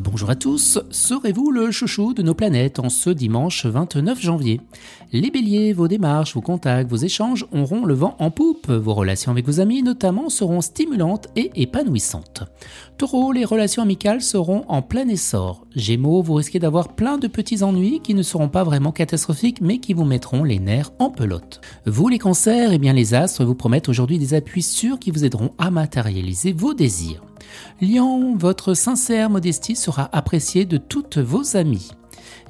Bonjour à tous, serez-vous le chouchou de nos planètes en ce dimanche 29 janvier? Les béliers, vos démarches, vos contacts, vos échanges auront le vent en poupe, vos relations avec vos amis notamment seront stimulantes et épanouissantes. Taureau, les relations amicales seront en plein essor. Gémeaux, vous risquez d'avoir plein de petits ennuis qui ne seront pas vraiment catastrophiques mais qui vous mettront les nerfs en pelote. Vous les cancers, eh bien les astres vous promettent aujourd'hui des appuis sûrs qui vous aideront à matérialiser vos désirs. Lion, votre sincère modestie sera appréciée de toutes vos amies.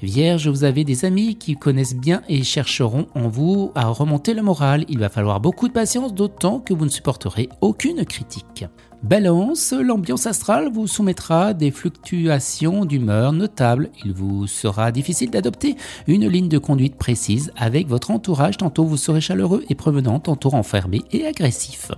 Vierge, vous avez des amis qui connaissent bien et chercheront en vous à remonter le moral. Il va falloir beaucoup de patience, d'autant que vous ne supporterez aucune critique. Balance, l'ambiance astrale vous soumettra des fluctuations d'humeur notables. Il vous sera difficile d'adopter une ligne de conduite précise avec votre entourage. Tantôt vous serez chaleureux et provenant, tantôt renfermé et agressif.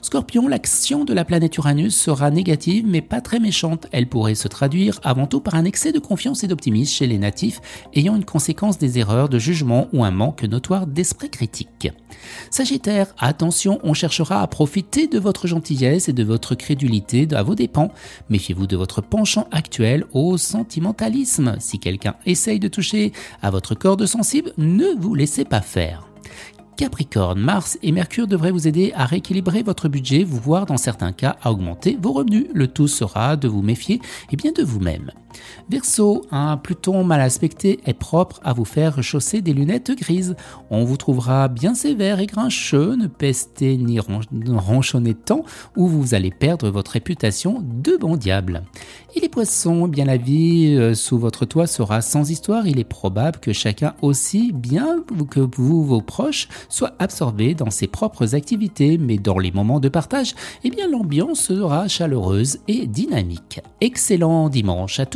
Scorpion, l'action de la planète Uranus sera négative mais pas très méchante. Elle pourrait se traduire avant tout par un excès de confiance et d'optimisme chez les natifs ayant une conséquence des erreurs de jugement ou un manque notoire d'esprit critique. Sagittaire, attention, on cherchera à profiter de votre gentillesse et de votre crédulité à vos dépens. Méfiez-vous de votre penchant actuel au sentimentalisme. Si quelqu'un essaye de toucher à votre corde sensible, ne vous laissez pas faire. Capricorne, Mars et Mercure devraient vous aider à rééquilibrer votre budget, voire dans certains cas à augmenter vos revenus. Le tout sera de vous méfier et bien de vous-même. Verseau, un Pluton mal aspecté est propre à vous faire chausser des lunettes grises. On vous trouvera bien sévère et grincheux, ne pestez ni ronchonnez tant, ou vous allez perdre votre réputation de bon diable. Et les poissons, bien la vie euh, sous votre toit sera sans histoire. Il est probable que chacun aussi bien que vous, vos proches, soit absorbé dans ses propres activités, mais dans les moments de partage, eh l'ambiance sera chaleureuse et dynamique. Excellent dimanche à